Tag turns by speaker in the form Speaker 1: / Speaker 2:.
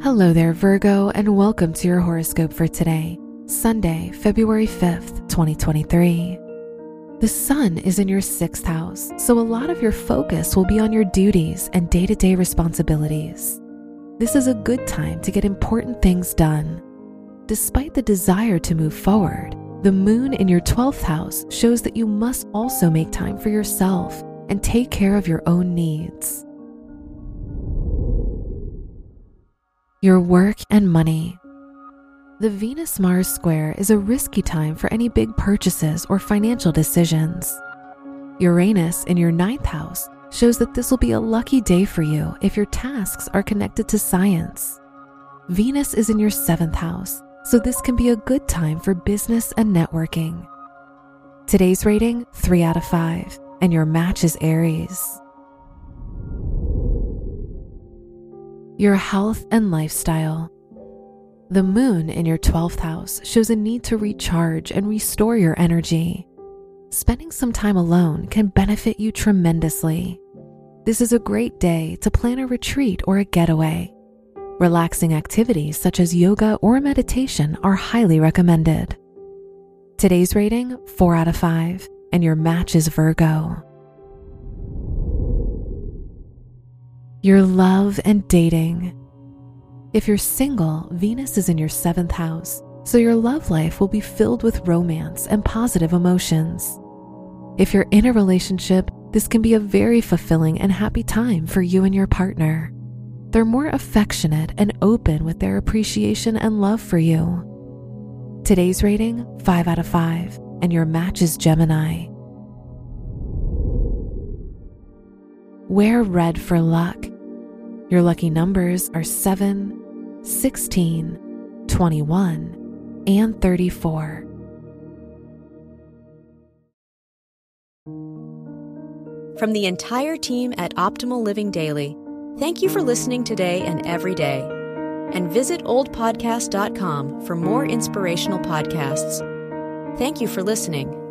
Speaker 1: Hello there, Virgo, and welcome to your horoscope for today, Sunday, February 5th, 2023. The sun is in your sixth house, so a lot of your focus will be on your duties and day to day responsibilities. This is a good time to get important things done. Despite the desire to move forward, the moon in your 12th house shows that you must also make time for yourself and take care of your own needs. Your work and money. The Venus Mars square is a risky time for any big purchases or financial decisions. Uranus in your ninth house shows that this will be a lucky day for you if your tasks are connected to science. Venus is in your seventh house, so this can be a good time for business and networking. Today's rating 3 out of 5, and your match is Aries. Your health and lifestyle. The moon in your 12th house shows a need to recharge and restore your energy. Spending some time alone can benefit you tremendously. This is a great day to plan a retreat or a getaway. Relaxing activities such as yoga or meditation are highly recommended. Today's rating 4 out of 5, and your match is Virgo. Your love and dating. If you're single, Venus is in your seventh house, so your love life will be filled with romance and positive emotions. If you're in a relationship, this can be a very fulfilling and happy time for you and your partner. They're more affectionate and open with their appreciation and love for you. Today's rating 5 out of 5, and your match is Gemini. Wear red for luck. Your lucky numbers are 7, 16, 21, and 34.
Speaker 2: From the entire team at Optimal Living Daily, thank you for listening today and every day. And visit oldpodcast.com for more inspirational podcasts. Thank you for listening.